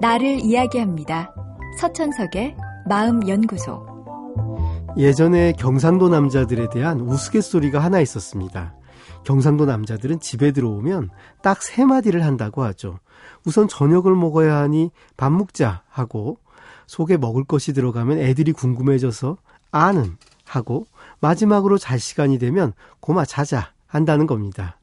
나를 이야기합니다. 서천석의 마음연구소. 예전에 경상도 남자들에 대한 우스갯소리가 하나 있었습니다. 경상도 남자들은 집에 들어오면 딱 세 마디를 한다고 하죠. 우선 저녁을 먹어야 하니 밥 먹자 하고 속에 먹을 것이 들어가면 애들이 궁금해져서 아는 하고 마지막으로 잘 시간이 되면 고마 자자 한다는 겁니다.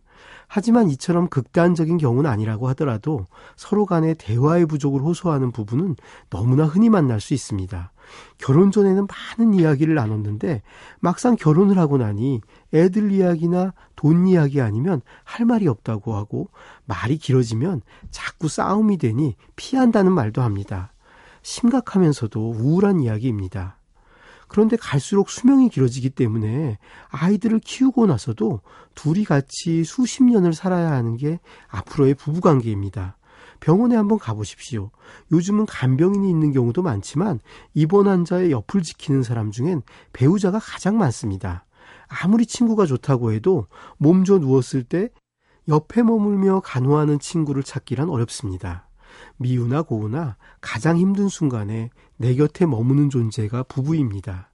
하지만 이처럼 극단적인 경우는 아니라고 하더라도 서로 간의 대화의 부족을 호소하는 부부는 너무나 흔히 만날 수 있습니다. 결혼 전에는 많은 이야기를 나눴는데 막상 결혼을 하고 나니 애들 이야기나 돈 이야기 아니면 할 말이 없다고 하고 말이 길어지면 자꾸 싸움이 되니 피한다는 말도 합니다. 심각하면서도 우울한 이야기입니다. 그런데 갈수록 수명이 길어지기 때문에 아이들을 키우고 나서도 둘이 같이 수십 년을 살아야 하는 게 앞으로의 부부관계입니다. 병원에 한번 가보십시오. 요즘은 간병인이 있는 경우도 많지만 입원 환자의 옆을 지키는 사람 중엔 배우자가 가장 많습니다. 아무리 친구가 좋다고 해도 몸져 누웠을 때 옆에 머물며 간호하는 친구를 찾기란 어렵습니다. 미우나 고우나 가장 힘든 순간에 내 곁에 머무는 존재가 부부입니다.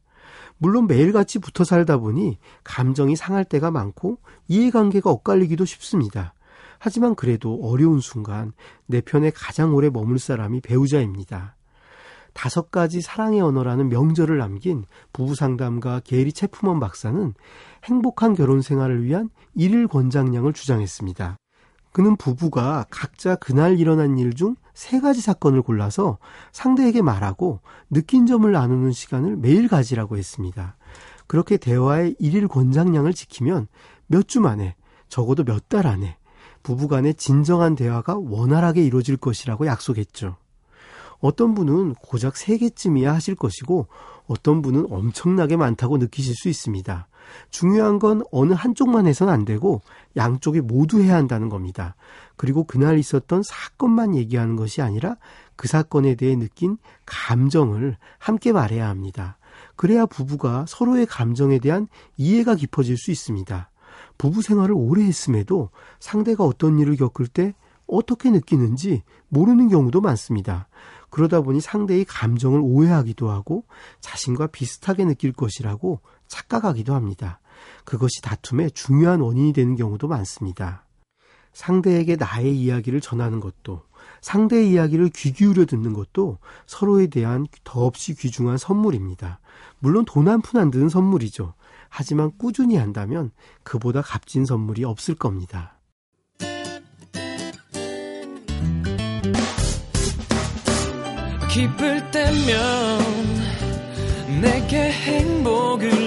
물론 매일같이 붙어 살다 보니 감정이 상할 때가 많고 이해관계가 엇갈리기도 쉽습니다. 하지만 그래도 어려운 순간 내 편에 가장 오래 머물 사람이 배우자입니다. 다섯 가지 사랑의 언어라는 명절을 남긴 부부 상담가 게리 체프먼 박사는 행복한 결혼 생활을 위한 일일 권장량을 주장했습니다. 그는 부부가 각자 그날 일어난 일 중 세 가지 사건을 골라서 상대에게 말하고 느낀 점을 나누는 시간을 매일 가지라고 했습니다. 그렇게 대화의 일일 권장량을 지키면 몇 주 만에 적어도 몇 달 안에 부부 간의 진정한 대화가 원활하게 이루어질 것이라고 약속했죠. 어떤 분은 고작 3개쯤이야 하실 것이고 어떤 분은 엄청나게 많다고 느끼실 수 있습니다. 중요한 건 어느 한쪽만 해선 안 되고 양쪽이 모두 해야 한다는 겁니다. 그리고 그날 있었던 사건만 얘기하는 것이 아니라 그 사건에 대해 느낀 감정을 함께 말해야 합니다. 그래야 부부가 서로의 감정에 대한 이해가 깊어질 수 있습니다. 부부 생활을 오래 했음에도 상대가 어떤 일을 겪을 때 어떻게 느끼는지 모르는 경우도 많습니다. 그러다 보니 상대의 감정을 오해하기도 하고 자신과 비슷하게 느낄 것이라고 착각하기도 합니다. 그것이 다툼의 중요한 원인이 되는 경우도 많습니다. 상대에게 나의 이야기를 전하는 것도 상대의 이야기를 귀 기울여 듣는 것도 서로에 대한 더없이 귀중한 선물입니다. 물론 돈 한 푼 안 드는 선물이죠. 하지만 꾸준히 한다면 그보다 값진 선물이 없을 겁니다. 기쁠 때면 내게 행복을